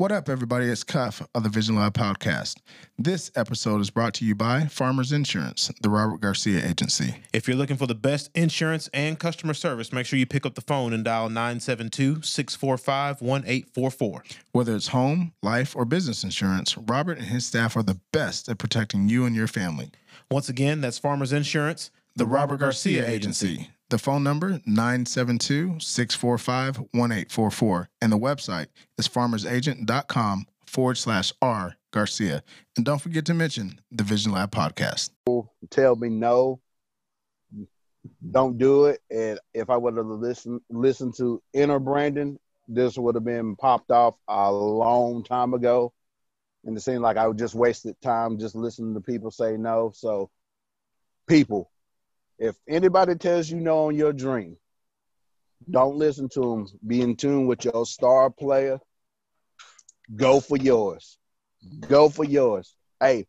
What up, everybody? It's Cuff of the Vision Lab podcast. This episode is brought to you by Farmers Insurance, the Robert Garcia Agency. If you're looking for the best insurance and customer service, make sure you pick up the phone and dial 972 645 1844. Whether it's home, life, or business insurance, Robert and his staff are the best at protecting you and your family. Once again, that's Farmers Insurance, The Robert Garcia Agency. The phone number 972-645-1844 and the website is farmersagent.com forward slash R Garcia. And don't forget to mention the Vision Lab podcast. tell me no, don't do it. And if I would have listened listened to inner Brandon, this would have been popped off a long time ago. And it seemed like I just wasted time just listening to people say no. So, people, if anybody tells you no on your dream, don't listen to them. Be in tune with your star player. Go for yours. Go for yours. Hey,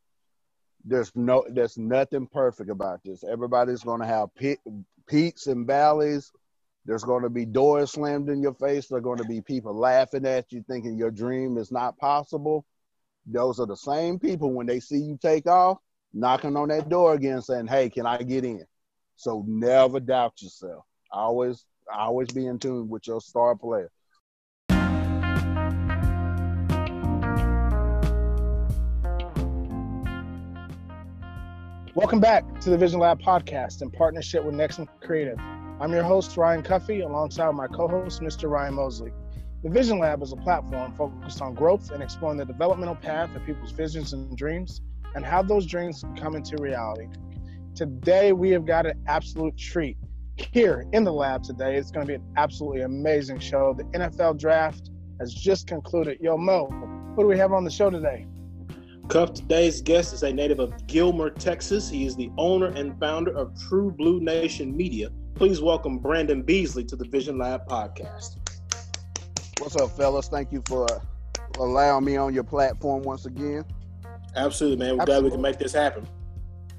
there's no there's nothing perfect about this. Everybody's going to have pe- peaks and valleys. There's going to be doors slammed in your face. There's going to be people laughing at you, thinking your dream is not possible. Those are the same people when they see you take off, knocking on that door again, saying, "Hey, can I get in?" So never doubt yourself. Always, always be in tune with your star player. Welcome back to the Vision Lab podcast in partnership with Nexon Creative. I'm your host, Ryan Cuffee, alongside my co host, Mr. Ryan Mosley. The Vision Lab is a platform focused on growth and exploring the developmental path of people's visions and dreams and how those dreams come into reality. Today, we have got an absolute treat here in the lab today. It's going to be an absolutely amazing show. The NFL draft has just concluded. Yo, Mo, what do we have on the show today? Cuff, today's guest is a native of Gilmer, Texas. He is the owner and founder of True Blue Nation Media. Please welcome Brandon Beasley to the Vision Lab podcast. What's up, fellas? Thank you for allowing me on your platform once again. Absolutely, man. We're glad we can make this happen.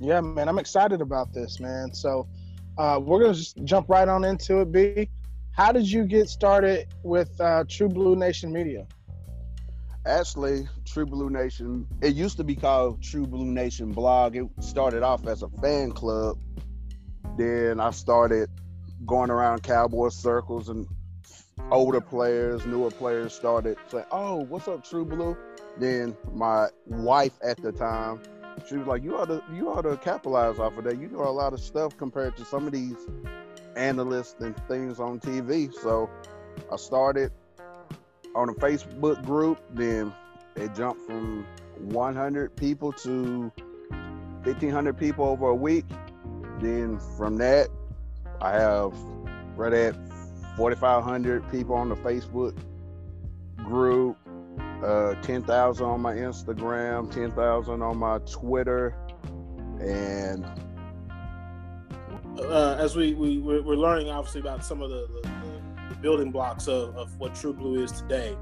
Yeah, man, I'm excited about this, man. So, uh, we're gonna just jump right on into it. B, how did you get started with uh, True Blue Nation Media? Actually, True Blue Nation, it used to be called True Blue Nation Blog. It started off as a fan club. Then I started going around cowboy circles and older players, newer players started saying, Oh, what's up, True Blue? Then my wife at the time, she was like, You ought to you ought to capitalize off of that. You know a lot of stuff compared to some of these analysts and things on TV. So I started on a Facebook group, then it jumped from 100 people to 1,500 people over a week. Then from that, I have right at 4,500 people on the Facebook uh, 10,000 on my Instagram, 10,000 on my Twitter, and Uh, as we, we we're we're learning obviously about some of the, the, the building blocks of, of what True Blue is today.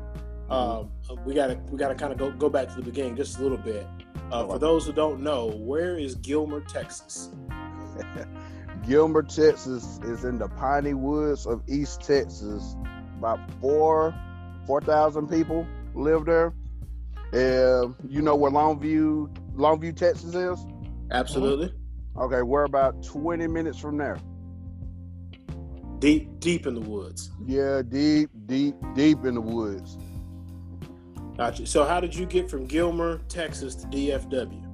Um, we gotta we gotta kind of go go back to the beginning just a little bit. Uh, for those who don't know, where is Gilmer, Texas? Gilmer, Texas is in the piney woods of East Texas. About four, 4,000 people live there. And you know where Longview, Longview, Texas is? Absolutely. Okay, we're about 20 minutes from there. Deep deep in the woods. Yeah, deep, deep, deep in the woods. Gotcha. So how did you get from Gilmer, Texas to DFW?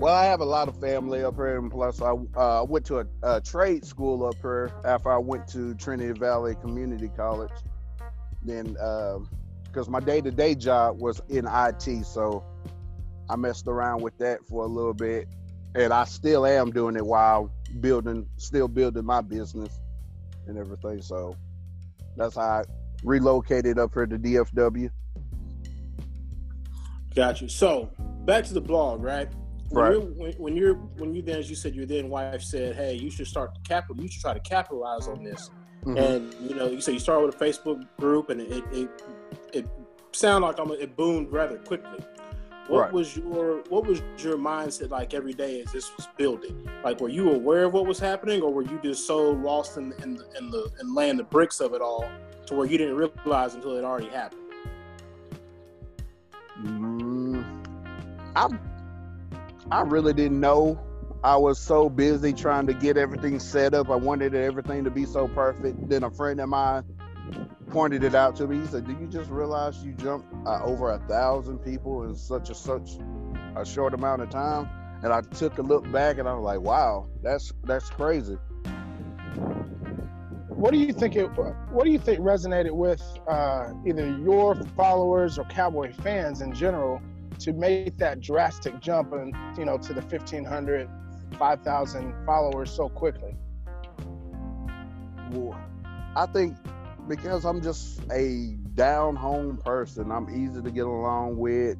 Well, I have a lot of family up here, and plus, I uh, went to a, a trade school up here after I went to Trinity Valley Community College. Then, because my day to day job was in IT, so I messed around with that for a little bit, and I still am doing it while building, still building my business and everything. So that's how I relocated up here to DFW. Got you. So back to the blog, right? When Right. You're, when, when you're when you then, as you said, your then wife said, "Hey, you should start to capital. You should try to capitalize on this." Mhm. And you know, you say you started with a Facebook group, and it it it sounded like almost it boomed rather quickly. What Right. was your what was your mindset like every day as this was building? Like, were you aware of what was happening, or were you just so lost in in the in the in laying the bricks of it all to where you didn't realize until it already happened? Mm, I I really didn't know. I was so busy trying to get everything set up. I wanted everything to be so perfect. Then a friend of mine pointed it out to me. He said, "Do you just realize you jumped uh, over a thousand people in such a such a short amount of time?" And I took a look back, and I was like, "Wow, that's that's crazy." What do you think it? What do you think resonated with uh, either your followers or Cowboy fans in general to make that drastic jump and you know to the 1500 5000 followers so quickly well, i think because i'm just a down home person. I'm easy to get along with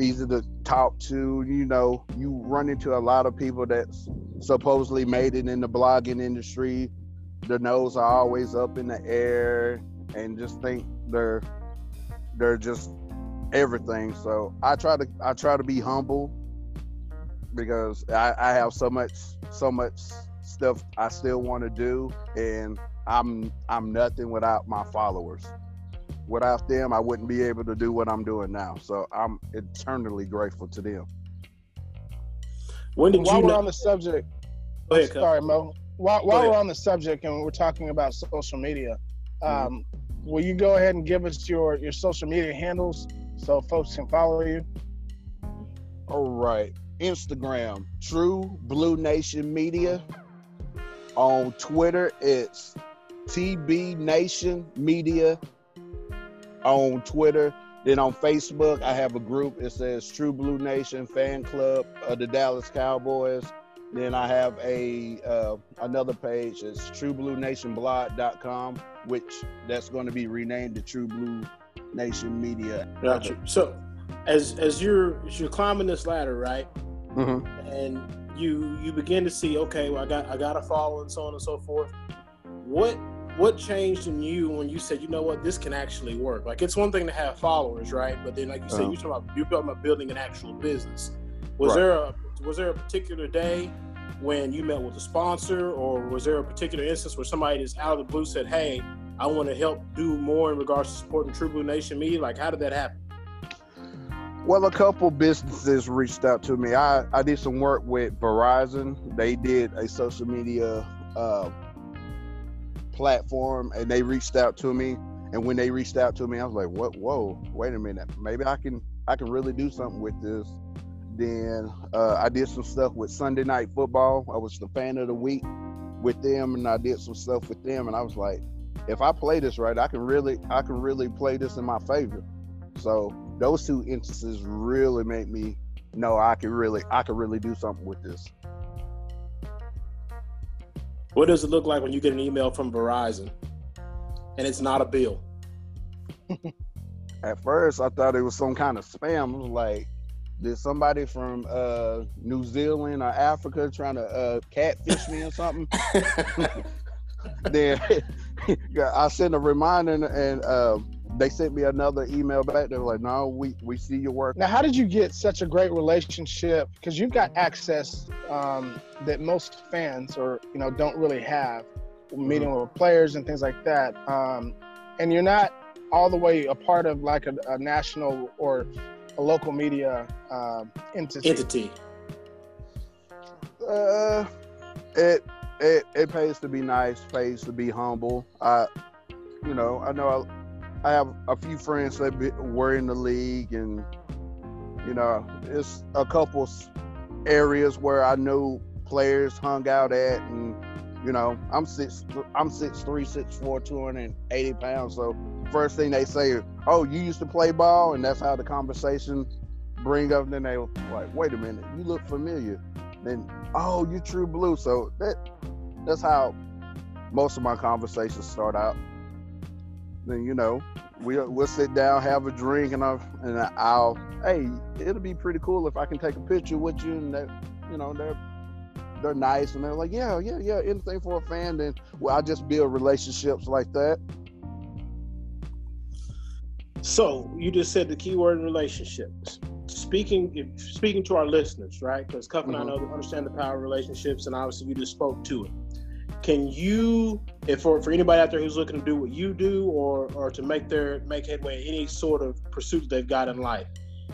easy to talk to. You know you run into a lot of people that's supposedly made it in the blogging industry. Their nose are always up in the air and just think they're they're just everything. So I try to I try to be humble because I, I have so much so much stuff I still want to do. And I'm I'm nothing without my followers. Without them, I wouldn't be able to do what I'm doing now. So I'm eternally grateful to them. When did while you? While we're on the subject, ahead, sorry, Mo. While, while we're on the subject and we're talking about social media, mm-hmm. um, will you go ahead and give us your your social media handles so folks can follow you? All right. Instagram, True Blue Nation Media. On Twitter, it's TB Nation Media on Twitter. Then on Facebook, I have a group. It says True Blue Nation Fan Club of the Dallas Cowboys. Then I have a uh, another page. It's TrueBlueNationBlog.com, which that's going to be renamed to True Blue Nation Media. Gotcha. So, as as you're as you're climbing this ladder, right? Mm-hmm. And you you begin to see, okay, well, I got I got a follow and so on and so forth. What what changed in you when you said, you know what, this can actually work? Like it's one thing to have followers, right? But then, like you said, uh-huh. you're talking about you're talking about building an actual business. Was right. there a was there a particular day when you met with a sponsor, or was there a particular instance where somebody just out of the blue said, "Hey, I want to help do more in regards to supporting True Blue Nation media. Like, how did that happen? Well, a couple businesses reached out to me. I, I did some work with Verizon. They did a social media uh, platform and they reached out to me. And when they reached out to me, I was like, "What? Whoa! Wait a minute! Maybe I can I can really do something with this." Then uh, I did some stuff with Sunday Night Football. I was the fan of the week with them, and I did some stuff with them. And I was like, if I play this right, I can really I can really play this in my favor. So those two instances really made me know I can really I can really do something with this. What does it look like when you get an email from Verizon and it's not a bill? At first, I thought it was some kind of spam. I was like, did somebody from uh, New Zealand or Africa trying to uh, catfish me or something? then I sent a reminder and, and uh, they sent me another email back. They were like, "No, we we see your work." Now, how did you get such a great relationship? Because you've got access um, that most fans or you know don't really have, meeting mm-hmm. with players and things like that. Um, and you're not all the way a part of like a, a national or a local media uh, entity. Entity. Uh, it it, it pays to be nice, pays to be humble. I, you know, I know I, I have a few friends that be, were in the league, and you know, it's a couple areas where I know players hung out at, and you know, I'm six, I'm six three, six four, two hundred and eighty pounds. So first thing they say, "Oh, you used to play ball," and that's how the conversation bring up. Then they like, "Wait a minute, you look familiar." Then, oh, you're true blue. So that that's how most of my conversations start out. Then you know, we we'll sit down, have a drink, and I'll, and I'll hey, it'll be pretty cool if I can take a picture with you, and that you know they're they're nice, and they're like, yeah, yeah, yeah, anything for a fan. Then well, I just build relationships like that. So you just said the keyword in relationships speaking speaking to our listeners, right? Because Cuff and mm-hmm. I know understand the power of relationships, and obviously you just spoke to it. Can you, if for, for anybody out there who's looking to do what you do, or or to make their make headway in any sort of pursuit they've got in life,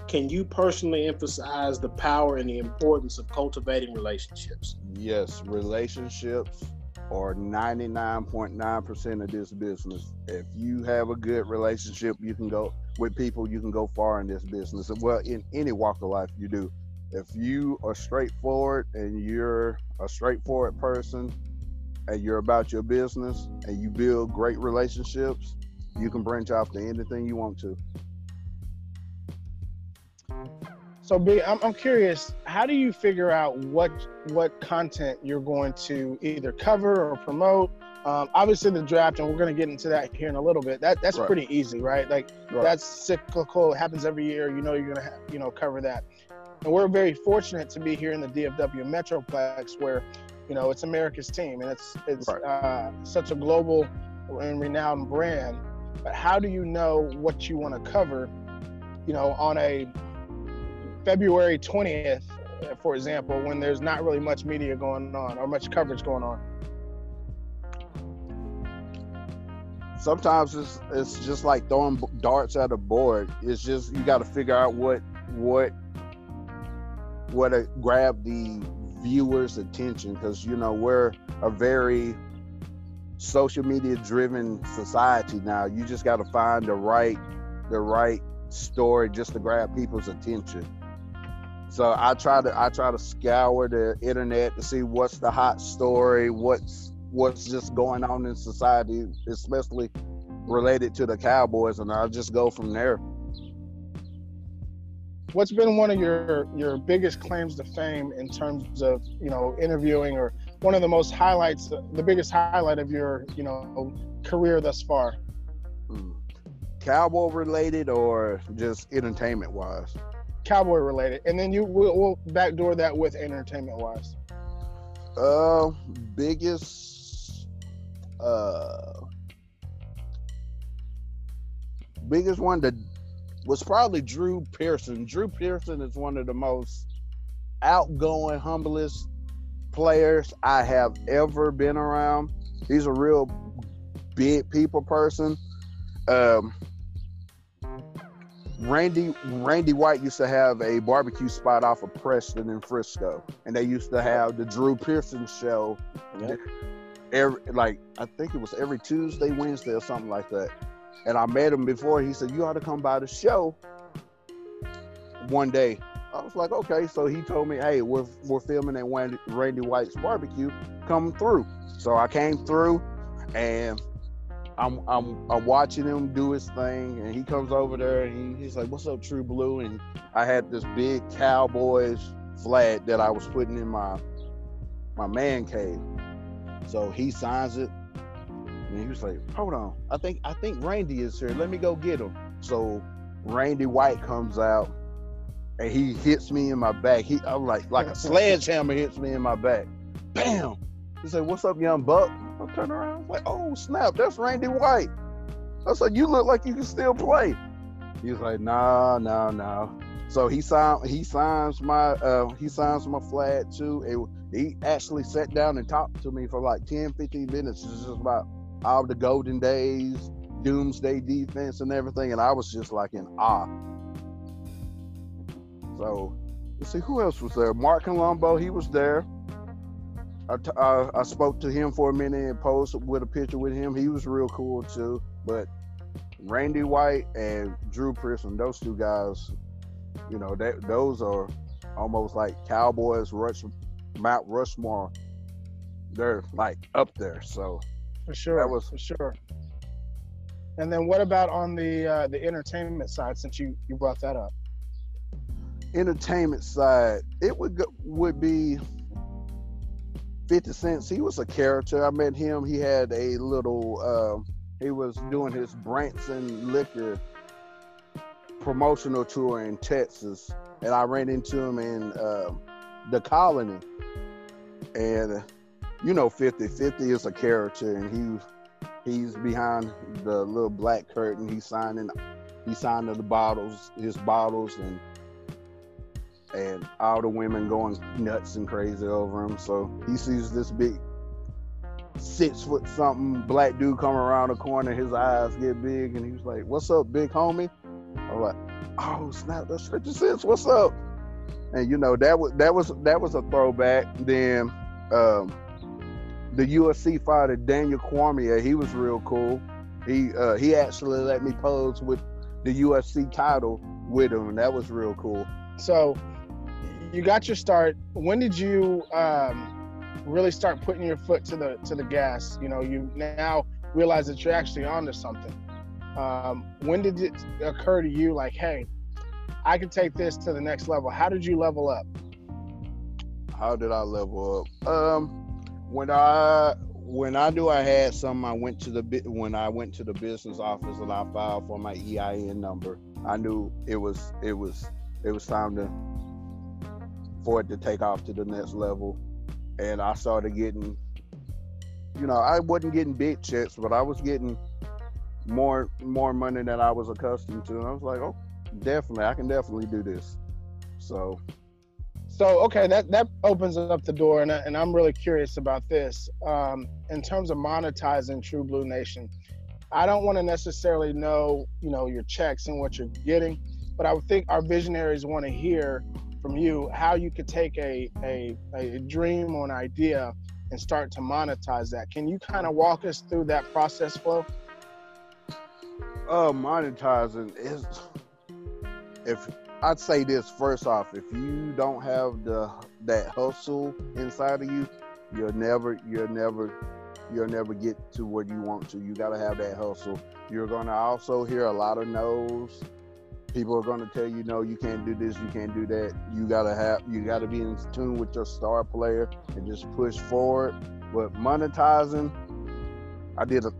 can you personally emphasize the power and the importance of cultivating relationships? Yes, relationships are 99.9% of this business. If you have a good relationship, you can go with people, you can go far in this business. Well, in any walk of life, you do. If you are straightforward and you're a straightforward person and you're about your business and you build great relationships, you can branch off to anything you want to. So, B, I'm, I'm curious. How do you figure out what what content you're going to either cover or promote? Um, obviously, the draft, and we're going to get into that here in a little bit. That that's Right. pretty easy, right? Like Right. that's cyclical. It happens every year. You know, you're going to you know cover that. And we're very fortunate to be here in the DFW Metroplex, where you know it's America's team, and it's it's Right. uh, such a global and renowned brand. But how do you know what you want to cover? You know, on a February 20th, uh, for example, when there's not really much media going on or much coverage going on. sometimes it's it's just like throwing darts at a board. It's just you got to figure out what what what to grab the viewers' attention because you know we're a very social media driven society now. You just got to find the right the right story just to grab people's attention. So I try to I try to scour the internet to see what's the hot story, what's what's just going on in society, especially related to the Cowboys, and I'll just go from there. What's been one of your your biggest claims to fame in terms of you know interviewing or one of the most highlights, the biggest highlight of your you know career thus far? Mm. Cowboy related or just entertainment wise? Cowboy related, and then you will we'll backdoor that with entertainment wise. Uh, biggest, uh, biggest one that was probably Drew Pearson. Drew Pearson is one of the most outgoing, humblest players I have ever been around. He's a real big people person. Um, Randy Randy White used to have a barbecue spot off of Preston in Frisco, and they used to have the Drew Pearson show. Yep. Every like I think it was every Tuesday, Wednesday, or something like that. And I met him before. He said, "You ought to come by the show one day." I was like, "Okay." So he told me, "Hey, we're we're filming at Randy, White's barbecue. Come through." So I came through, and I'm I'm I'm watching him do his thing, and he comes over there and he, he's like, "What's up, True Blue?" And I had this big Cowboys flag that I was putting in my my man cave. So he signs it, and he was like, "Hold on, I think I think Randy is here. Let me go get him." So Randy White comes out, and he hits me in my back. He I'm like like a sledgehammer hits me in my back. Bam! He said, "What's up, young buck?" I turn around, I was like, "Oh snap, that's Randy White." I said, "You look like you can still play." He was like, "Nah, nah, nah." So he signed. He signs my. Uh, he signs my flag too. And he actually sat down and talked to me for like 10, 15 minutes. It's just about all the golden days, doomsday defense, and everything. And I was just like in awe. So let's see who else was there. Marc Colombo, he was there. I, t- I, I spoke to him for a minute and posed with a picture with him. He was real cool too. But Randy White and Drew Pearson, those two guys, you know, those are almost like Cowboys, Rush, Mount Rushmore. They're like up there. So For sure, That was- for sure. And then what about on the uh, the entertainment side? Since you you brought that up, entertainment side, it would go, would be Fifty Cent. He was a character. I met him. He had a little. Uh, he was doing his Branson Liquor promotional tour in Texas, and I ran into him in uh, the Colony. And you know, 50 50 is a character, and he he's behind the little black curtain. He's signing. He's signing the bottles, his bottles, and and all the women going nuts and crazy over him. So he sees this big six foot something black dude come around the corner, his eyes get big, and he was like, What's up, big homie? I'm like, oh snap, that's 50 cents. What's up? And you know, that was that was that was a throwback. Then um the UFC fighter Daniel Cormier, he was real cool. He uh, he actually let me pose with the UFC title with him, and that was real cool. So you got your start. When did you um, really start putting your foot to the to the gas? You know, you now realize that you're actually onto something. Um, when did it occur to you, like, hey, I can take this to the next level? How did you level up? How did I level up? Um, when I when I knew I had some, I went to the when I went to the business office and I filed for my EIN number. I knew it was it was it was time to for it to take off to the next level, and I started getting, you know, I wasn't getting big checks, but I was getting more more money than I was accustomed to, and I was like, oh, definitely, I can definitely do this. So so okay, that that opens up the door, and, I, and I'm really curious about this. Um, in terms of monetizing True Blue Nation, I don't want to necessarily know, you know, your checks and what you're getting, but I would think our visionaries want to hear from you how you could take a a, a dream or an idea and start to monetize that. Can you kind of walk us through that process flow? Uh, monetizing is if I'd say this first off: if you don't have the that hustle inside of you, you'll never, you'll never, you'll never get to where you want to. You gotta have that hustle. You're gonna also hear a lot of no's. People are gonna tell you, no, you can't do this, you can't do that. You gotta have, you gotta be in tune with your star player and just push forward. But monetizing, I did a,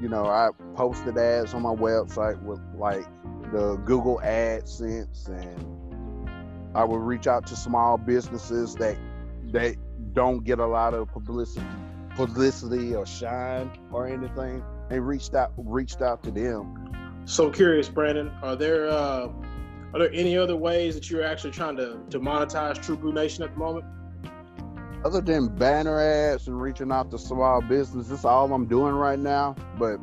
you know, I posted ads on my website with like the Google AdSense, and I would reach out to small businesses that that don't get a lot of publicity, publicity or shine or anything, and reached out reached out to them. So curious, Brandon, are there uh, are there any other ways that you're actually trying to to monetize True Blue Nation at the moment? Other than banner ads and reaching out to small business, that's all I'm doing right now. But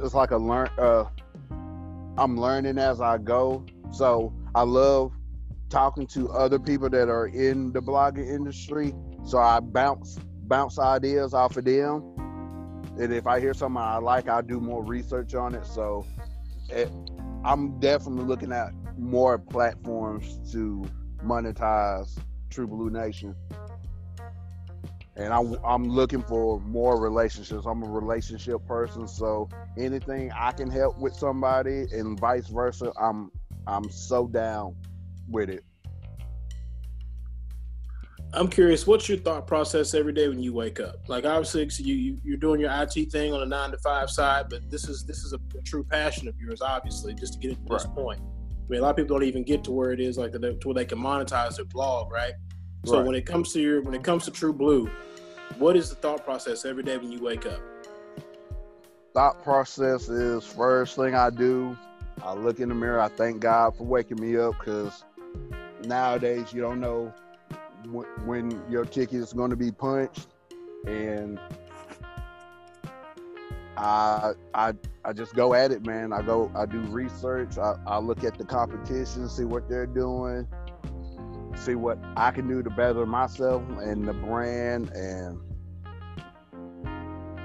it's like a learn uh, I'm learning as I go. So I love talking to other people that are in the blogging industry. So I bounce bounce ideas off of them. And if I hear something I like, I'll do more research on it. So it, I'm definitely looking at more platforms to monetize True Blue Nation and I'm I'm looking for more relationships. I'm a relationship person, so anything I can help with somebody and vice versa, I'm I'm so down with it. I'm curious, what's your thought process every day when you wake up? Like obviously, you, you are doing your IT thing on a nine to five side, but this is this is a, a true passion of yours, obviously, just to get it to right. this point. I mean, a lot of people don't even get to where it is like the, to where they can monetize their blog, right? So right. when it comes to your when it comes to True Blue, what is the thought process every day when you wake up? Thought process is first thing I do. I look in the mirror. I thank God for waking me up because nowadays you don't know when your ticket is going to be punched, and I I I just go at it, man. I go I do research. I, I look at the competition, see what they're doing, see what I can do to better myself and the brand and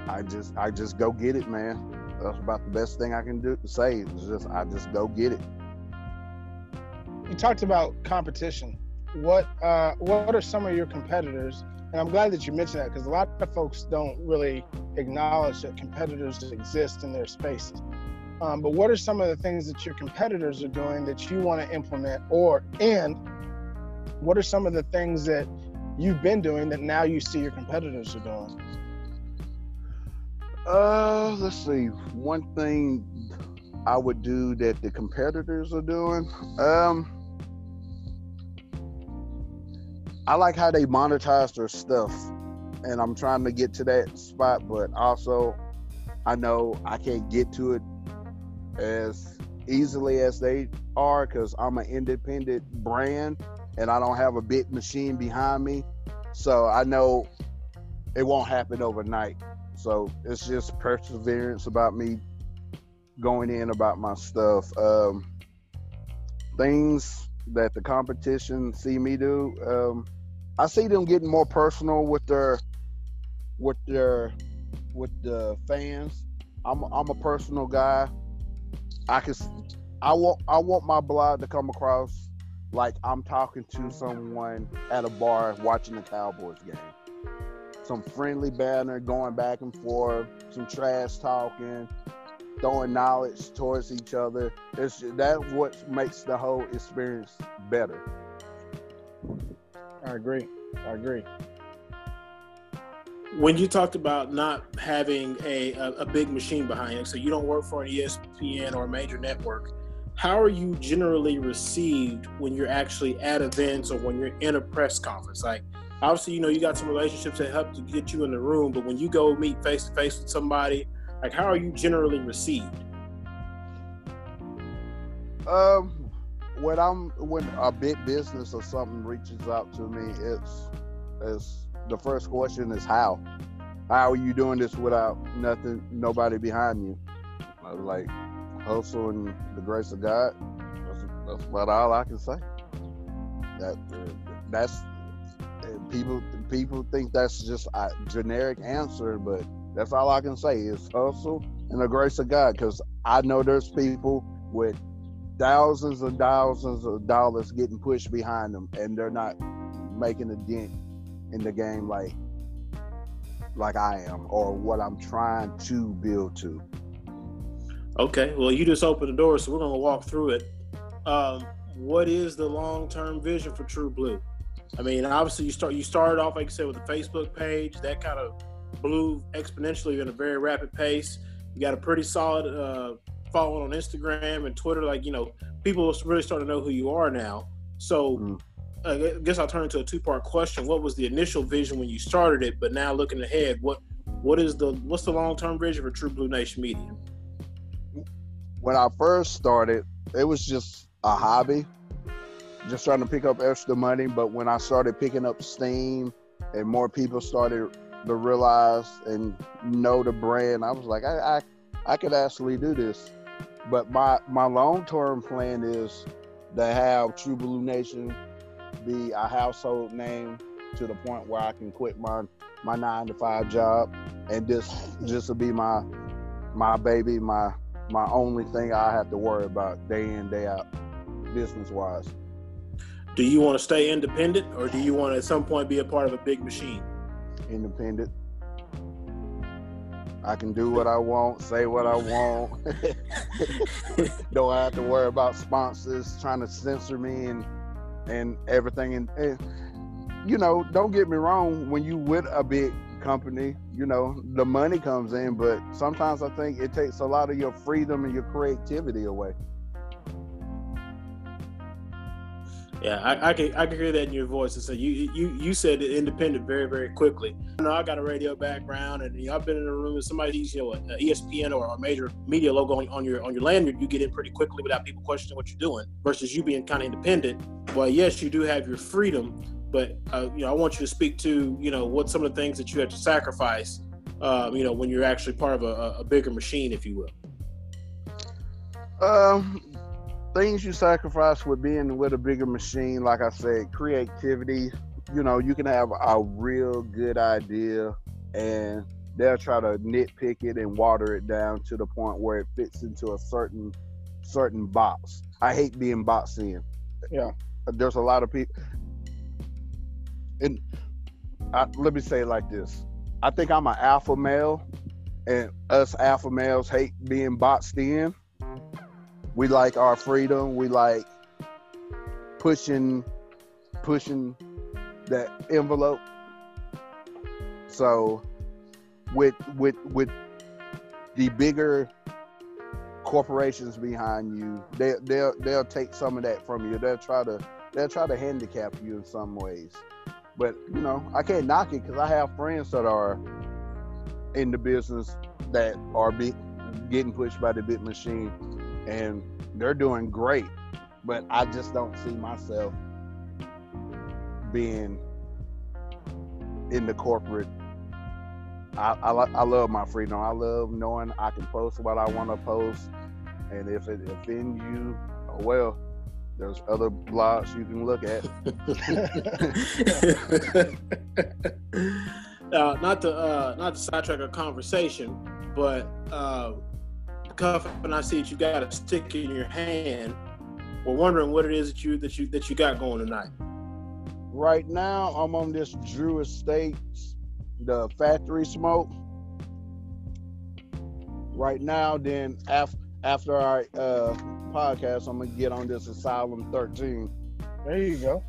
I just I just go get it, man. That's about the best thing I can do to say. It's just I just go get it. You talked about competition. What uh, what are some of your competitors? And I'm glad that you mentioned that because a lot of folks don't really acknowledge that competitors exist in their spaces. Um, but what are some of the things that your competitors are doing that you want to implement, or and what are some of the things that you've been doing that now you see your competitors are doing? Uh, let's see. One thing I would do that the competitors are doing. Um, I like how they monetize their stuff, and I'm trying to get to that spot. But also, I know I can't get to it as easily as they are because I'm an independent brand and I don't have a big machine behind me. So I know it won't happen overnight. So it's just perseverance about me going in about my stuff. Um, things that the competition see me do. Um, I see them getting more personal with their with their with the fans. I'm I'm a personal guy. I can I want I want my blog to come across like I'm talking to someone at a bar watching the Cowboys game. Some friendly banner going back and forth, some trash talking, throwing knowledge towards each other. It's that what makes the whole experience better. I agree. I agree. When you talked about not having a, a, a big machine behind you, so you don't work for an ESPN or a major network, how are you generally received when you're actually at events or when you're in a press conference? Like, obviously, you know, you got some relationships that help to get you in the room, but when you go meet face to face with somebody, like, how are you generally received? Um, when I'm when a big business or something reaches out to me, it's it's the first question is how. How are you doing this without nothing, nobody behind you? Like, hustle and the grace of God. That's, that's about all I can say. That uh, that's people people think that's just a generic answer, but that's all I can say is hustle and the grace of God. Because I know there's people with thousands and thousands of dollars getting pushed behind them, and they're not making a dent in the game like like I am or what I'm trying to build to. Okay, well, you just opened the door, so we're going to walk through it. Um, what is the long-term vision for True Blue? I mean, obviously, you start you started off, like I said, with a Facebook page that kind of blew exponentially in a very rapid pace. You got a pretty solid uh, following on Instagram and Twitter. Like, you know, people really starting to know who you are now. So, mm. I guess I'll turn it into a two-part question. What was the initial vision when you started it? But now looking ahead, what what is the what's the long-term vision for True Blue Nation Media? When I first started, it was just a hobby, just trying to pick up extra money. But when I started picking up steam and more people started to realize and know the brand, I was like, I, I, I could actually do this. But my, my long term plan is to have True Blue Nation be a household name to the point where I can quit my my nine to five job and this just to be my my baby, my my only thing I have to worry about day in day out, business wise. Do you want to stay independent, or do you want to at some point be a part of a big machine? Independent. I can do what I want, say what I want. Don't have to worry about sponsors trying to censor me and and everything. And, and you know, don't get me wrong. When you with a big company, you know, the money comes in, but sometimes I think it takes a lot of your freedom and your creativity away. Yeah, I, I can I can hear that in your voice. And so you you you said independent very very quickly. You know, I got a radio background, and you know, I've been in a room with somebody's you know a, ESPN or a major media logo on, on your on your lanyard. You get in pretty quickly without people questioning what you're doing. Versus you being kind of independent. Well, yes, you do have your freedom, but uh, you know, I want you to speak to you know what some of the things that you had to sacrifice. Um, you know, when you're actually part of a, a bigger machine, if you will. Um, things you sacrifice with being with a bigger machine, like I said, creativity. You know, you can have a real good idea, and they'll try to nitpick it and water it down to the point where it fits into a certain certain box. I hate being boxed in. Yeah, there's a lot of people and I, let me say it like this: I think I'm an alpha male, and us alpha males hate being boxed in. We like our freedom. We like pushing, pushing that envelope. So, with with with the bigger corporations behind you, they they'll they'll take some of that from you. They'll try to they'll try to handicap you in some ways. But you know, I can't knock it because I have friends that are in the business that are big, getting pushed by the big machine, and they're doing great. But I just don't see myself being in the corporate. I, I, I love my freedom. I love knowing I can post what I want to post, and if it offends you, oh well, There's other blogs you can look at. uh, not to uh, not to sidetrack our conversation, but uh, Cuff and I see that you got a stick in your hand. We're wondering what it is that you that you that you got going tonight. Right now, I'm on this Drew Estates, the factory smoke. Right now, then after after I uh, podcast, I'm gonna get on this Asylum 13. There you go.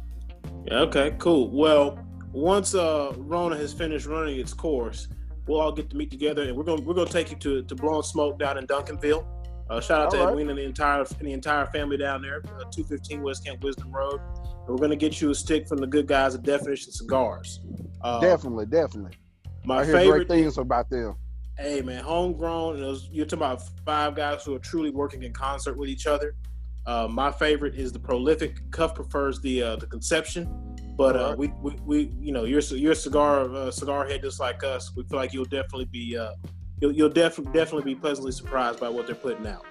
Yeah, okay, cool. Well, once uh, Rona has finished running its course, we'll all get to meet together, and we're gonna we're gonna take you to to Blowing Smoke down in Duncanville. Uh, shout out All to right. Edwin and the entire and the entire family down there, uh, 215 West Camp Wisdom Road. And we're gonna get you a stick from the good guys at Definition Cigars. Uh, definitely, definitely. My I hear favorite great things about them. Hey man, homegrown. And those, you're talking about five guys who are truly working in concert with each other. Uh, my favorite is the prolific. Cuff prefers the uh, the conception, but uh, we, we we you know you're you're a cigar uh, cigar head just like us. We feel like you'll definitely be uh, you'll you'll definitely definitely be pleasantly surprised by what they're putting out.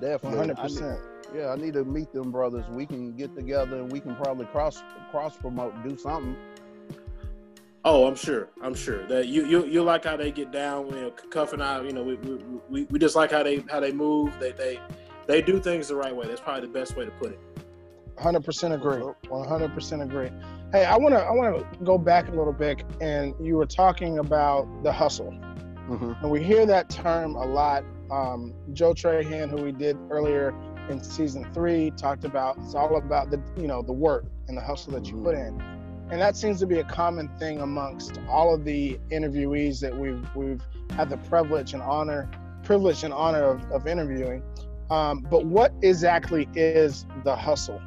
Definitely. hundred percent. yeah, I need to meet them brothers. We can get together and we can probably cross cross promote, do something. Oh, I'm sure. I'm sure that you you you like how they get down. You know, Cuff and I, you know, we, we, we, we just like how they how they move. They they they do things the right way. That's probably the best way to put it. 100% agree. 100% agree. Hey, I want to I want to go back a little bit and you were talking about the hustle. hmm And we hear that term a lot. Um, Joe Trahan, who we did earlier in season three, talked about it's all about the you know the work and the hustle that you Mhm. put in, and that seems to be a common thing amongst all of the interviewees that we've we've had the privilege and honor privilege and honor of, of interviewing. Um, but what exactly is the hustle?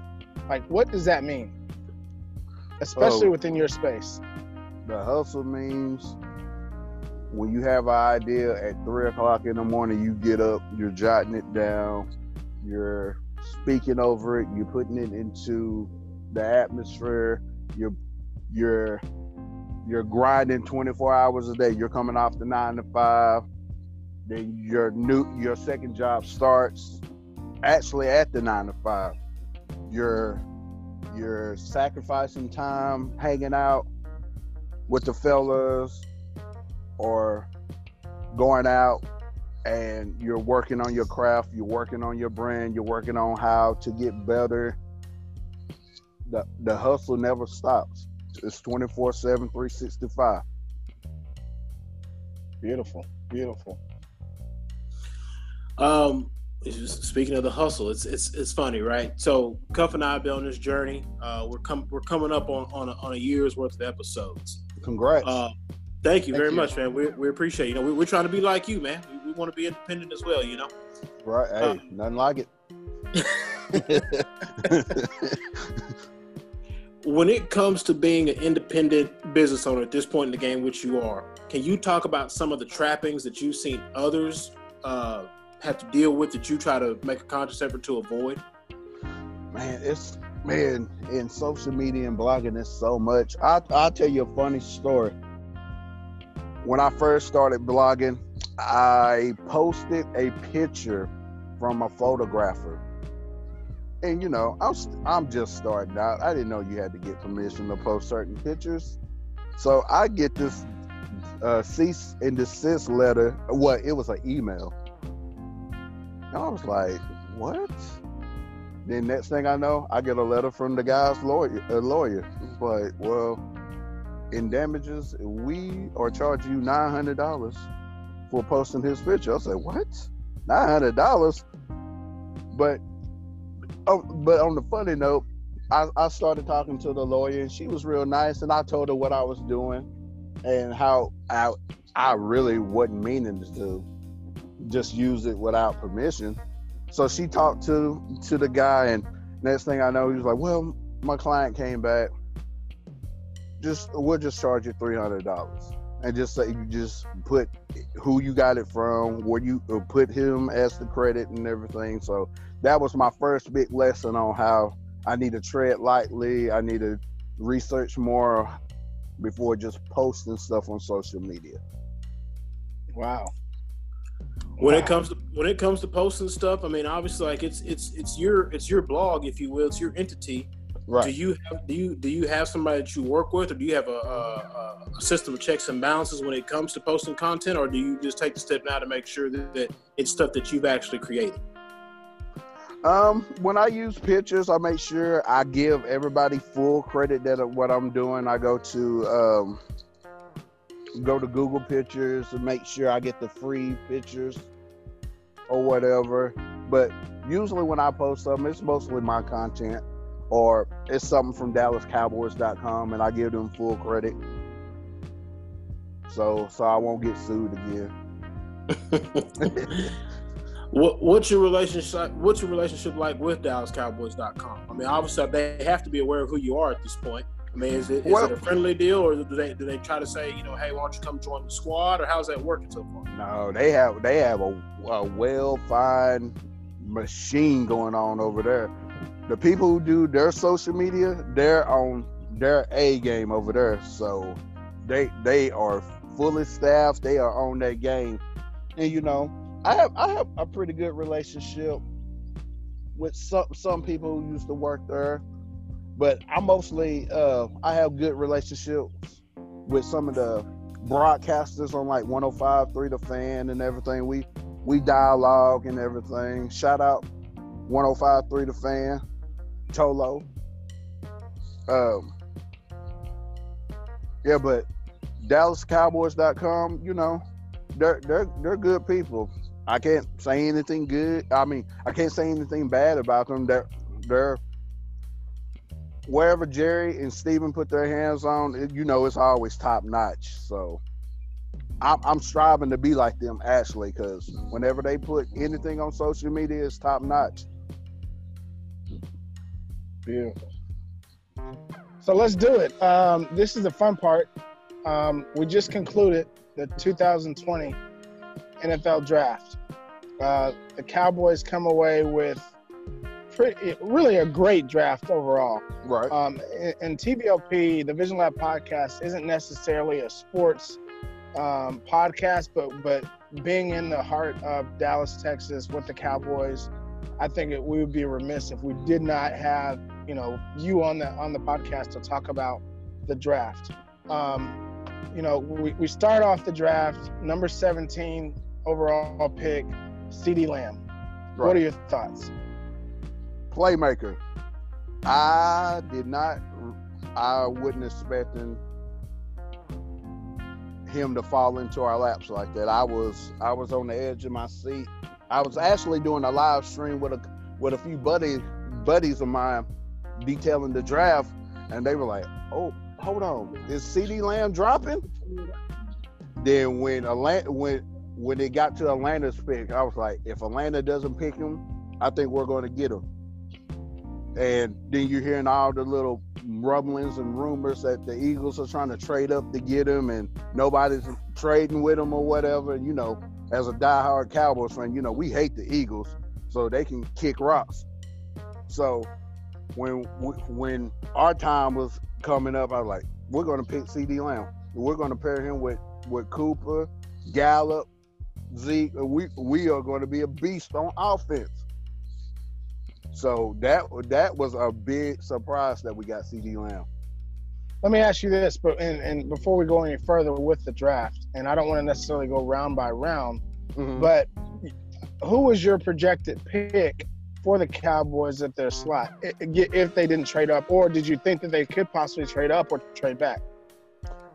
Like, what does that mean? Especially Oh. within your space. The hustle means when you have an idea at three o'clock in the morning, you get up, you're jotting it down, you're speaking over it, you're putting it into the atmosphere, you're you're you're grinding 24 hours a day. You're coming off the nine to five. Then your new your second job starts actually at the nine to five. You're you're sacrificing time hanging out with the fellas or going out and you're working on your craft, you're working on your brand, you're working on how to get better. The the hustle never stops. It's 24/7 365. Beautiful, beautiful. Um, speaking of the hustle, it's it's it's funny, right? So Cuff and I have been on this journey. Uh, we're com- we're coming up on on a, on a year's worth of episodes. Congrats. Uh, thank you Thank very you. much, man. We, we appreciate you know we, we're trying to be like you, man. We, we want to be independent as well, you know. right. Hey, uh, nothing like it. when it comes to being an independent business owner at this point in the game, which you are, can you talk about some of the trappings that you've seen others uh, have to deal with that you try to make a conscious effort to avoid? man, it's man in social media and blogging it's so much. I I'll tell you a funny story. When I first started blogging, I posted a picture from a photographer. And you know, I'm I'm just starting out. I didn't know you had to get permission to post certain pictures. So I get this uh, cease and desist letter. Well, it was an email. And I was like, what? Then next thing I know, I get a letter from the guy's lawyer. A lawyer, It's like, well, in damages, we are charging you nine hundred dollars for posting his picture. I said, what? Nine hundred dollars? But, oh, but on the funny note, I, I started talking to the lawyer, and she was real nice, and I told her what I was doing and how I I really wasn't meaning to just use it without permission. So she talked to to the guy, and next thing I know, he was like, "Well, my client came back. Just we'll just charge you three hundred dollars, and just say you just put who you got it from, where you or put him as the credit and everything." So that was my first big lesson on how I need to tread lightly. I need to research more before just posting stuff on social media. Wow. when it comes to when it comes to posting stuff, I mean, obviously, like it's it's it's your it's your blog, if you will, it's your entity. Right. Do you have do you do you have somebody that you work with, or do you have a, a, a system of checks and balances when it comes to posting content, or do you just take the step now to make sure that, that it's stuff that you've actually created? Um, when I use pictures, I make sure I give everybody full credit that what I'm doing. I go to um, go to Google Pictures to make sure I get the free pictures or whatever. But usually when I post something, it's mostly my content or it's something from DallasCowboys.com, and I give them full credit. So so I won't get sued again. What, what's your relationship? What's your relationship like with DallasCowboys.com? I mean, obviously they have to be aware of who you are at this point. I mean, is it is Well- it a friendly deal, or do they do they try to say, you know, hey, why don't you come join the squad, or how's that working so far? No, they have they have a, a well fine machine going on over there. The people who do their social media, they're on their A game over there. So they they are fully staffed. They are on that game, and you know, I have I have a pretty good relationship with some some people who used to work there, but I mostly uh, I have good relationships with some of the broadcasters on like 105.3 The Fan and everything. We we dialogue and everything. Shout out 105.3 The Fan, Tolo. Um, yeah, but DallasCowboys.com, you know, they're they're they're good people. I can't say anything good. I mean, I can't say anything bad about them. They're they're wherever Jerry and Stephen put their hands on, it- you know, it's always top notch. So I'm, I'm striving to be like them, actually, because whenever they put anything on social media, it's top notch. Beautiful. So let's do it. Um, this is the fun part. Um, we just concluded the 2020 NFL Draft. Uh, the Cowboys come away with pretty, really a great draft overall. Right. Um, and, TVLP, the Vision Lab podcast, isn't necessarily a sports um, podcast, but but being in the heart of Dallas, Texas, with the Cowboys, I think it, we would be remiss if we did not have you know you on the on the podcast to talk about the draft. Um, you know, we, we start off the draft number 17 overall pick, CeeDee Lamb. What are your thoughts? Playmaker. I did not. I wasn't expecting him to fall into our laps like that. I was. I was on the edge of my seat. I was actually doing a live stream with a with a few buddies buddies of mine detailing the draft, and they were like, "Oh, hold on, is CeeDee Lamb dropping?" Then when Atlanta when when it got to Atlanta's pick, I was like, "If Atlanta doesn't pick him, I think we're going to get him." And then you're hearing all the little rumblings and rumors that the Eagles are trying to trade up to get him, and nobody's trading with him or whatever. And you know, as a diehard Cowboys fan, you know we hate the Eagles, so they can kick rocks. So when when our time was coming up, I was like, we're going to pick CeeDee Lamb. We're going to pair him with with Cooper, Gallup, Zeke. We we are going to be a beast on offense. So that that was a big surprise that we got CeeDee Lamb. Let me ask you this, but and, and before we go any further with the draft, and I don't want to necessarily go round by round, Mhm. but who was your projected pick for the Cowboys at their slot if they didn't trade up, or did you think that they could possibly trade up or trade back?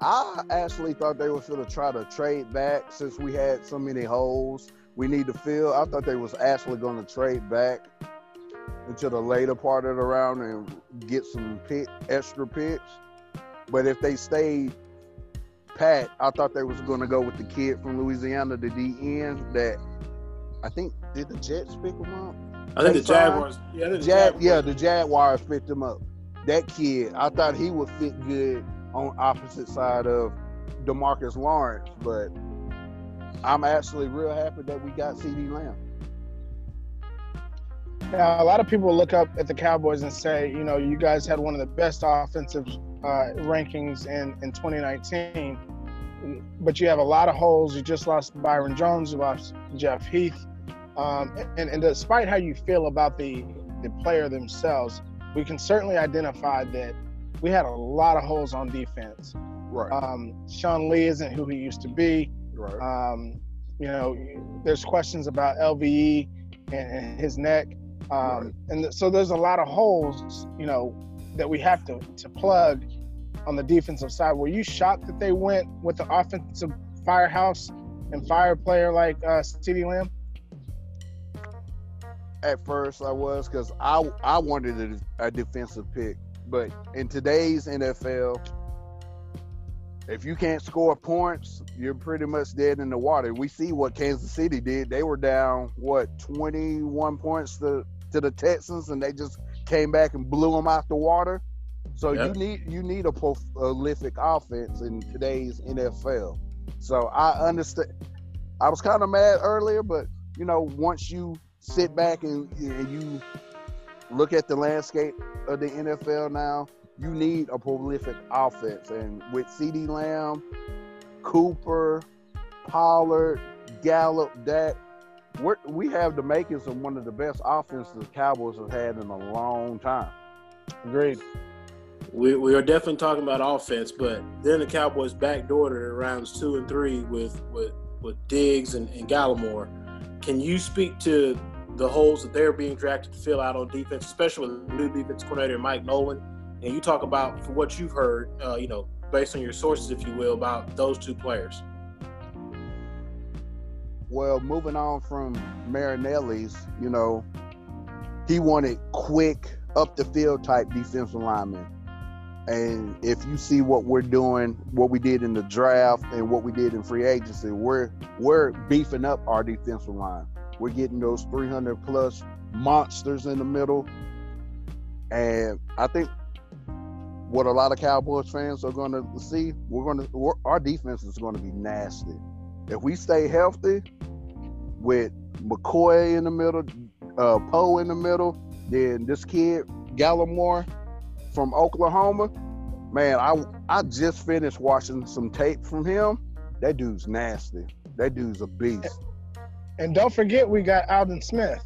I actually thought they were going to try to trade back since we had so many holes we need to fill. I thought they was actually going to trade back into the later part of the round and get some extra picks. But if they stayed pat, I thought they was going to go with the kid from Louisiana, the DN that I think did the Jets pick him up. I think the Jaguars. Yeah, the Jag, Jaguars. yeah, the Jaguars picked him up. That kid, I thought he would fit good on opposite side of DeMarcus Lawrence, but I'm actually real happy that we got CeeDee Lamb. Now, a lot of people look up at the Cowboys and say, you know, you guys had one of the best offensive uh, rankings in, in 2019. but you have a lot of holes. You just lost Byron Jones. You lost Jeff Heath. Um, and, and despite how you feel about the the player themselves, we can certainly identify that we had a lot of holes on defense. Right. Um, Sean Lee isn't who he used to be. right. Um, you know, there's questions about LVE and, and his neck. Um, Right. And th- so there's a lot of holes, you know, that we have to, to plug on the defensive side. Were you shocked that they went with the offensive firehouse and fire player like uh, CeeDee Lamb? At first, I was because I I wanted a, a defensive pick, but in today's NFL, if you can't score points, you're pretty much dead in the water. We see what Kansas City did. They were down what 21 points to to the Texans, and they just came back and blew them out the water. So Yep. you need you need a prolific offense in today's NFL. So I understand. I was kind of mad earlier, but you know, once you sit back and, and you look at the landscape of the NFL now, you need a prolific offense. And with CeeDee Lamb, Cooper, Pollard, Gallup, that we're, we have the makings of one of the best offenses the Cowboys have had in a long time. Agreed. We, we are definitely talking about offense, but then the Cowboys backdoored it in rounds two and three with with, with Diggs and, and Gallimore. Can you speak to the holes that they're being drafted to fill out on defense, especially with new defense coordinator Mike Nolan? And you talk about from what you've heard, uh, you know, based on your sources, if you will, about those two players. Well, moving on from Marinelli's, you know, he wanted quick, up the field type defensive linemen. And if you see what we're doing, what we did in the draft and what we did in free agency, we're we're beefing up our defensive line. We're getting those 300 plus monsters in the middle. And I think what a lot of Cowboys fans are going to see, we're going to our defense is going to be nasty. If we stay healthy with McCoy in the middle, uh, Poe in the middle, then this kid Gallimore from Oklahoma, man, I I just finished watching some tape from him. That dude's nasty. That dude's a beast. And don't forget, we got Aldon Smith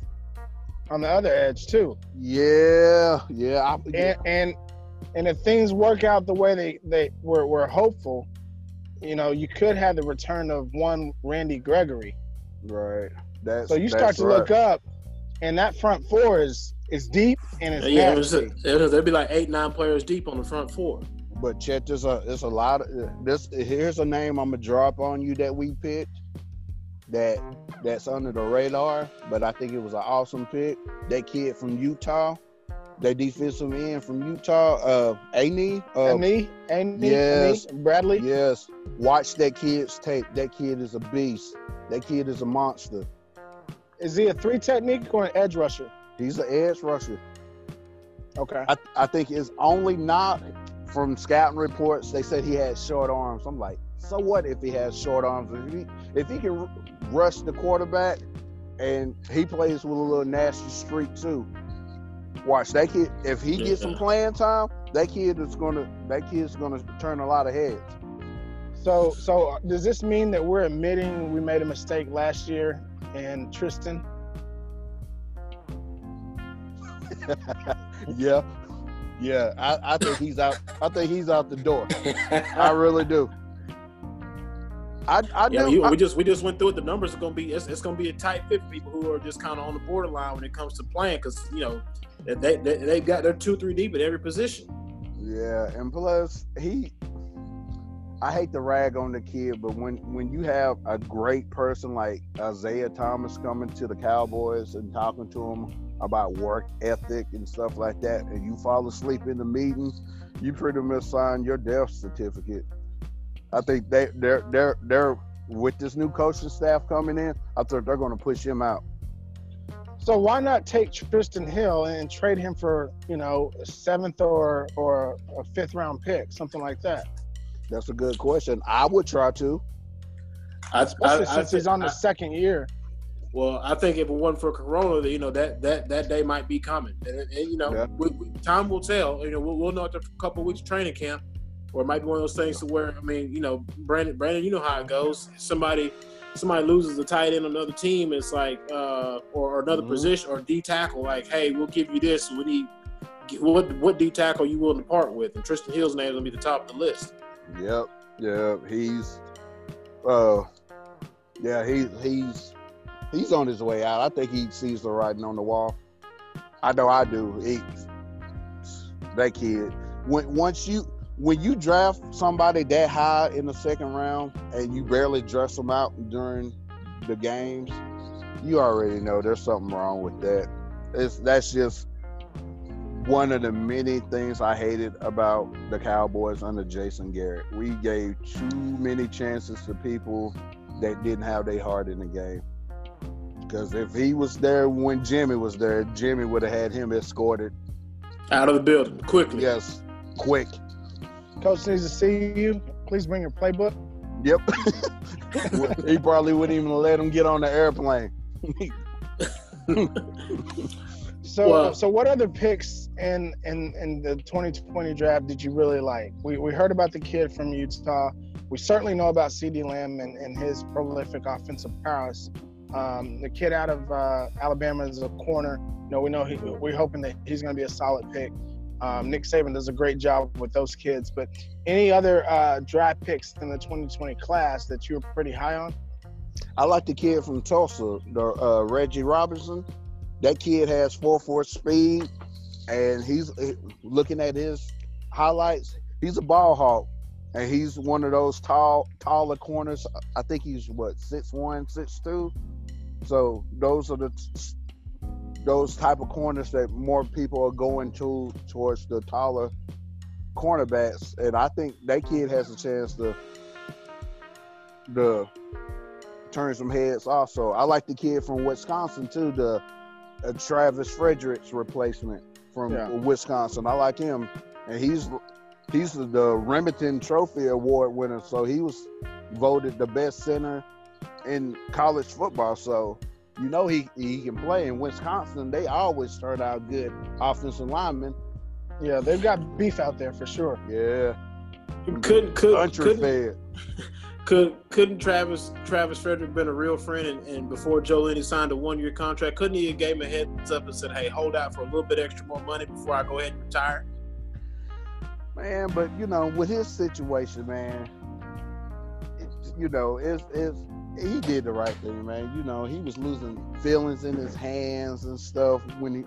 on the other edge too. Yeah, yeah. I, And and and if things work out the way they they were, were hopeful, you know, you could have the return of one Randy Gregory. right. That's So you start to right. look up, and that front four is is deep and it's yeah, it was, nasty. it was, there'd be like eight, nine players deep on the front four. But Chet, there's a there's a lot of this. Here's a name I'm gonna drop on you that we picked. That that's under the radar, but I think it was an awesome pick. That kid from Utah, that defensive end from Utah, uh, Anae. Uh, Andy, Andy, yes. Andy, Bradlee. yes, watch that kid's tape. That kid is a beast. That kid is a monster. Is he a three technique or an edge rusher? He's an edge rusher. Okay. I, I think it's only not from scouting reports. They said he had short arms. I'm like, so what if he has short arms? If he if he can rush the quarterback, and he plays with a little nasty streak too. Watch that kid. If he gets some playing time, that kid is gonna that kid's gonna turn a lot of heads. So so uh, does this mean that we're admitting we made a mistake last year and Trysten? yeah, yeah. I, I think he's out. I think he's out the door. I really do. I I Yeah, do. I- we just we just went through it. The numbers are gonna be it's, it's gonna be a tight fit for people who are just kind of on the borderline when it comes to playing because you know they, they they've got their two three deep at every position. Yeah, and plus he I hate to rag on the kid, but when when you have a great person like Isaiah Thomas coming to the Cowboys and talking to him about work ethic and stuff like that, and you fall asleep in the meetings, you pretty much sign your death certificate. I think they they're they're they're with this new coaching staff coming in, I think they're gonna push him out. So why not take Trysten Hill and trade him for, you know, a seventh or or a fifth round pick, something like that? That's a good question. I would try to. I, Especially since he's on the I- second year. well, I think if it wasn't for Corona, you know that that that day might be coming, and, and, you know Yeah. we, we, time will tell. You know we'll, we'll know after a couple of weeks of training camp or it might be one of those things to where I mean, you know, Brandon, Brandon, you know how it goes. Somebody, somebody loses a tight end on another team. It's like, uh, or, or another Mhm. position or D tackle. Like, hey, we'll give you this. We need what what D tackle you willing to part with? And Trysten Hill's name is gonna be the top of the list. Yep, yep. He's, uh, yeah, he's he's he's on his way out. I think he sees the writing on the wall. I know I do. He, that kid. When once you when you draft somebody that high in the second round and you barely dress them out during the games, you already know there's something wrong with that. It's that's just one of the many things I hated about the Cowboys under Jason Garrett. We gave too many chances to people that didn't have their heart in the game. Because if he was there when Jimmy was there, Jimmy would have had him escorted. Out of the building quickly. Yes, quick. Coach needs to see you. Please bring your playbook. Yep. he probably wouldn't even let him get on the airplane. So, Well- so what other picks in in in the 2020 draft did you really like? We we heard about the kid from Utah. We certainly know about CeeDee Lamb and, and his prolific offensive prowess. Um, the kid out of uh, Alabama is a corner. You know, we know he, we're hoping that he's going to be a solid pick. Um, Nick Saban does a great job with those kids. But any other uh, draft picks in the 2020 class that you were pretty high on? I like the kid from Tulsa, the uh, Reggie Robinson. That kid has four four speed, and he's looking at his highlights. He's a ball hawk, and he's one of those tall, taller corners. I think he's what six one, six two. So those are the those type of corners that more people are going to towards the taller cornerbacks, and I think that kid has a chance to the turn some heads also. I like the kid from Wisconsin too, the uh, Travis Fredericks replacement from Yeah. Wisconsin. I like him, and he's he's the, the Rimington Trophy Award winner, so he was voted the best center in college football. So you know he he can play in Wisconsin. They always turn out good offensive linemen. Yeah, they've got beef out there for sure. Yeah, Couldn't could country couldn't fed. could couldn't Travis Travis Frederick been a real friend and, and before Joe Looney signed a one year contract, couldn't he have gave him a heads up and said, Hey, hold out for a little bit extra more money before I go ahead and retire? man. But you know, with his situation, man, it, you know, it's it's he did the right thing, man. You know, he was losing feelings in his hands and stuff when he,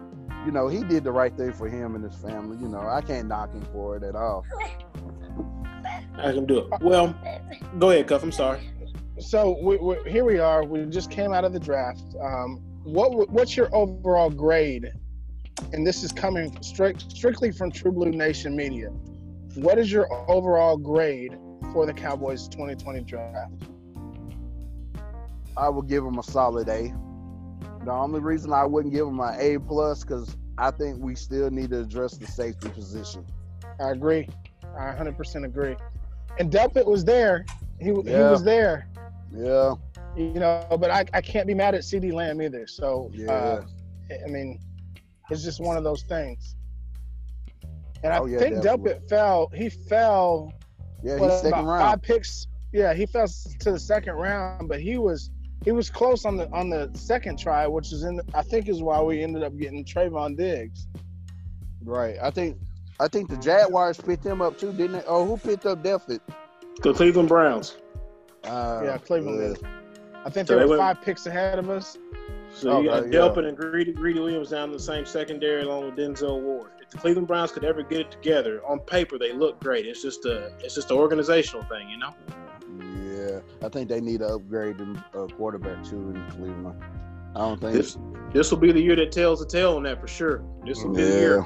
you know, he did the right thing for him and his family. You know, I can't knock him for it at all. I can do it. Well, go ahead, Cuff. I'm sorry. So we, we, here we are. We just came out of the draft. Um, what what's your overall grade? And this is coming strict, strictly from True Blue Nation Media. What is your overall grade for the Cowboys 2020 draft? I would give him a solid A. The only reason I wouldn't give him an A plus because I think we still need to address the safety position. I agree. I 100% agree. And Delpit was there. He, he was there. Yeah, You know, but I, I can't be mad at CeeDee Lamb either. So yeah. uh, I mean, it's just one of those things. And I Oh, yeah, think. Delpit fell. He fell yeah, what, he's second round. five picks. Yeah, he fell to the second round, but he was he was close on the on the second try, which is in. I think is why we ended up getting Trevon Diggs. Right. I think I think the Jaguars picked him up too, didn't they? Oh, who picked up Delpit? The Cleveland Browns. Uh, yeah, Cleveland uh. I think So they they were went- five picks ahead of us. So you got Okay, yeah. Delpit and Greedy, Greedy Williams down in the same secondary along with Denzel Ward. If the Cleveland Browns could ever get it together, on paper they look great. It's just a it's just an organizational thing, you know. Yeah, I think they need to upgrade the uh, quarterback too in Cleveland. I don't think. This this will be the year that tells the tale on that for sure. This will be the year.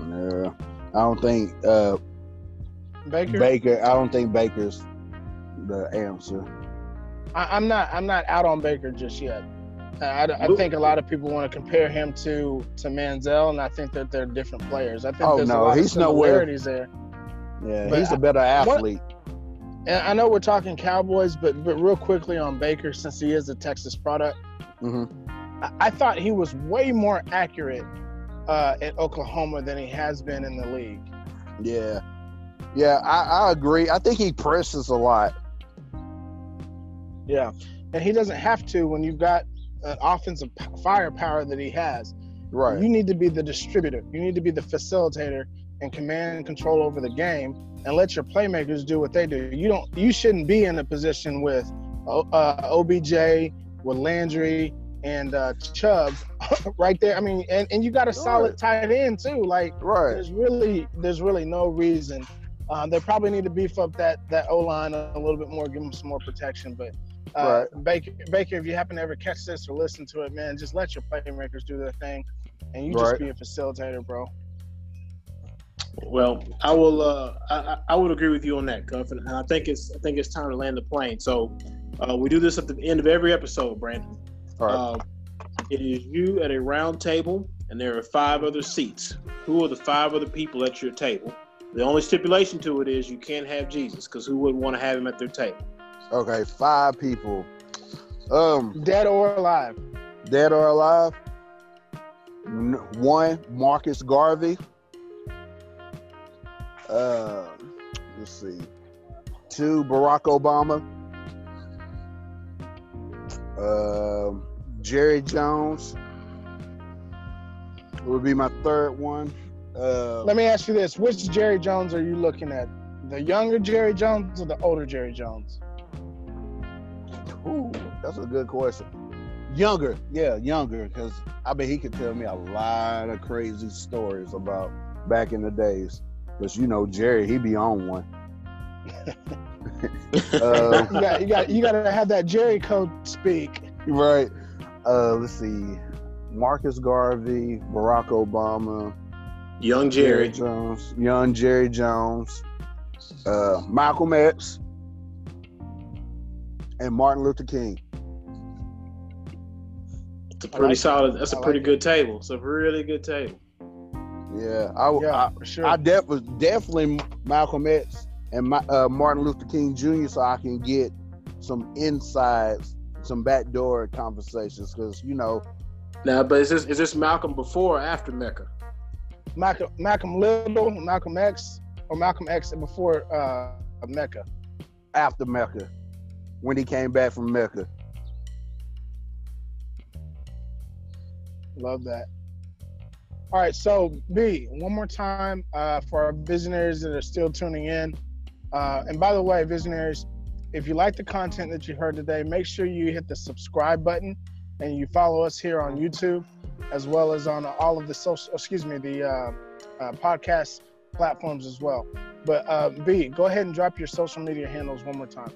yeah. I don't think uh, Baker. Baker. I don't think Baker's the answer. I, I'm not. I'm not out on Baker just yet. I, I- I think a lot of people want to compare him to to Manziel, and I think that they're different players. I think Oh, there's no, a lot he's of nowhere- similarities there. Yeah, But he's I- a better athlete. And I know we're talking Cowboys, but but real quickly on Baker, since he is a Texas product, hmm I, I thought he was way more accurate uh, at Oklahoma than he has been in the league. Yeah, Yeah, I, I agree. I think he presses a lot. Yeah, and he doesn't have to when you've got an offensive firepower that he has. Right. You need to be the distributor. You need to be the facilitator and command and control over the game, and let your playmakers do what they do. You don't. You shouldn't be in a position with uh, OBJ, with Landry, and uh, Chubb right there. I mean, and, and you got a solid tight end too. Like Right. there's really there's really no reason. Uh, they probably need to beef up that that O line a, little bit more, give them some more protection. But uh, Baker, Baker, if you happen to ever catch this or listen to it, man, just let your playmakers do their thing, and you Right. just be a facilitator, bro. Well, I will. Uh, I, I- I would agree with you on that, Cuff, and I think it's. I think it's time to land the plane. So, uh, we do this at the end of every episode, Brandon. All right. Uh, it is you at a round table, and there are five other seats. Who are the five other people at your table? The only stipulation to it is you can't have Jesus, because who would want to have him at their table? okay, five people. Um, Dead or alive. dead or alive. One, Marcus Garvey. Uh, let's see. Two, Barack Obama. Um, Jerry Jones would be my third one. Uh, Let me ask you this: Which Jerry Jones are you looking at? The younger Jerry Jones or the older Jerry Jones? Ooh, that's a good question. Younger, yeah, younger, because I bet he could tell me a lot of crazy stories about back in the days. Because you know Jerry, he be on one. uh, You got, you got, you got to have that Jerry code speak. right. Uh, let's see. Marcus Garvey, Barack Obama, Young Jerry. Jones, young Jerry Jones, uh, Malcolm X, and Martin Luther King. It's a pretty like it. solid. That's a I pretty like good table. It's a really good table. Yeah, I, Yeah, I, sure. I def- was definitely Malcolm X and my, uh, Martin Luther King Jr. so I can get some insides, some backdoor conversations because you know, Now, but is this is this Malcolm before or after Mecca? Malcolm, Malcolm Little, Malcolm X, or Malcolm X before uh, Mecca. after Mecca, when he came back from Mecca. Love that. All right, so B, one more time uh, for our visionaries that are still tuning in. Uh, and by the way, visionaries, if you like the content that you heard today, make sure you hit the subscribe button and you follow us here on YouTube as well as on all of the social, excuse me, the uh, uh, podcast platforms as well. But uh, B, go ahead and drop your social media handles one more time.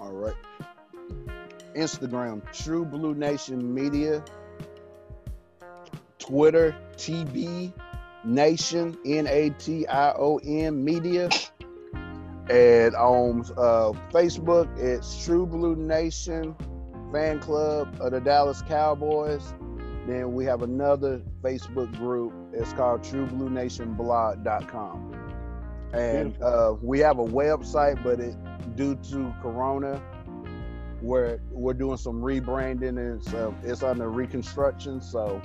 All right. Instagram, True Blue Nation Media. Twitter, TB Nation, N A T I O N Media. And on uh, Facebook, it's True Blue Nation Fan Club of the Dallas Cowboys. Then we have another Facebook group. It's called TrueBlueNationBlog.com. And uh, we have a website, but it due to Corona, we're we're doing some rebranding and so it's under reconstruction. So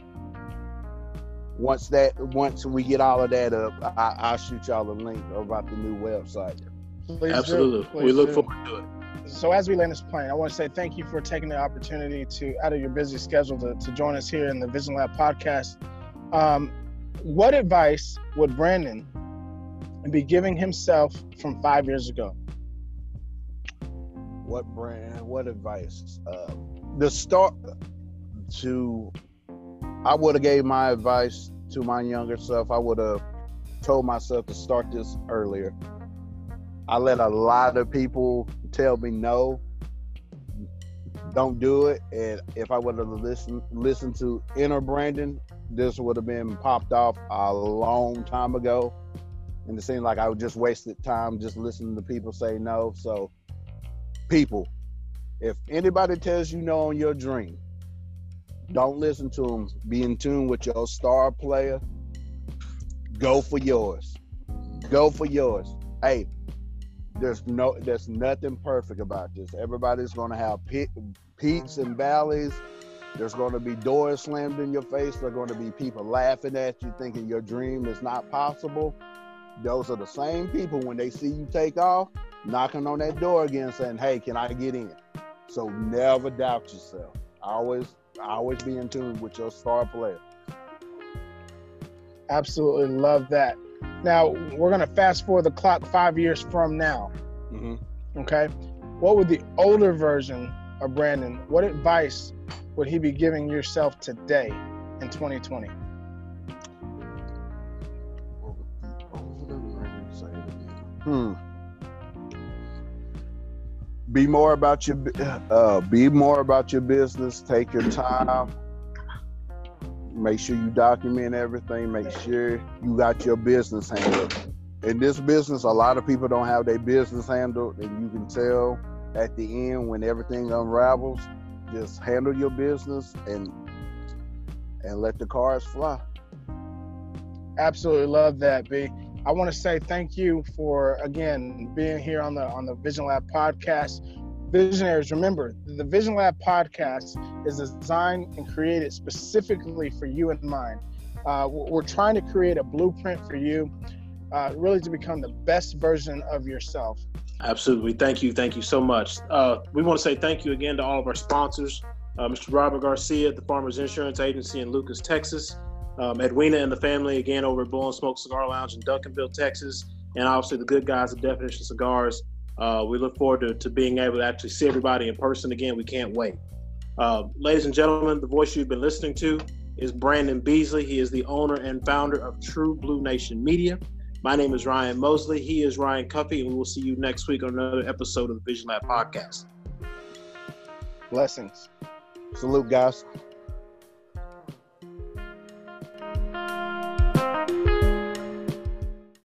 once that once we get all of that up, I, I'll shoot y'all a link about the new website. Please do. Absolutely. We look do. forward to it. So as we land this plane, I want to say thank you for taking the opportunity to, out of your busy schedule, to, to join us here in the Vision Lab podcast. Um, what advice would Brandon be giving himself from five years ago? What brand? What advice? Uh, the start to I would have gave my advice to my younger self. I would have told myself to start this earlier. I let a lot of people tell me no, don't do it. And if I would have listened listened to inner Brandon, this would have been popped off a long time ago. And it seemed like I just wasted time just listening to people say no. So people, if anybody tells you no on your dream, don't listen to them. Be in tune with your star player. Go for yours. Go for yours. Hey, there's no, there's nothing perfect about this. Everybody's gonna have pe- peaks and valleys. There's gonna be doors slammed in your face. There's gonna be people laughing at you, thinking your dream is not possible. those are the same people when they see you take off, knocking on that door again, saying, "Hey, can I get in?" So never doubt yourself. Always, always be in tune with your star player. Absolutely love that. Now we're gonna fast forward the clock five years from now. Mm-hmm. Okay, what would the older version of Brandon? What advice would he be giving yourself today in 2020? Hmm. Be more about your uh, be more about your business. Take your time. Make sure you document everything. Make sure you got your business handled. In this business, a lot of people don't have their business handled, and you can tell at the end when everything unravels. Just handle your business and and let the cars fly. Absolutely love that, B. I want to say thank you for again being here on the on the Vision Lab podcast. Visionaries, remember the Vision Lab podcast is designed and created specifically for you in mind. Uh, we're trying to create a blueprint for you, uh, really to become the best version of yourself. Absolutely. Thank you. Thank you so much. Uh, we want to say thank you again to all of our sponsors uh, Mr. Robert Garcia at the Farmers Insurance Agency in Lucas, Texas. Um, Edwina and the family again over at and Smoke Cigar Lounge in Duncanville, Texas, and obviously the good guys at Definition Cigars. Uh, we look forward to, to being able to actually see everybody in person again. We can't wait. Uh, ladies and gentlemen, the voice you've been listening to is Brandon Beasley. He is the owner and founder of True Blue Nation Media. My name is Ryan Mosley. He is Ryan Cuffee, and we will see you next week on another episode of the Vision Lab podcast. Blessings. Salute, guys.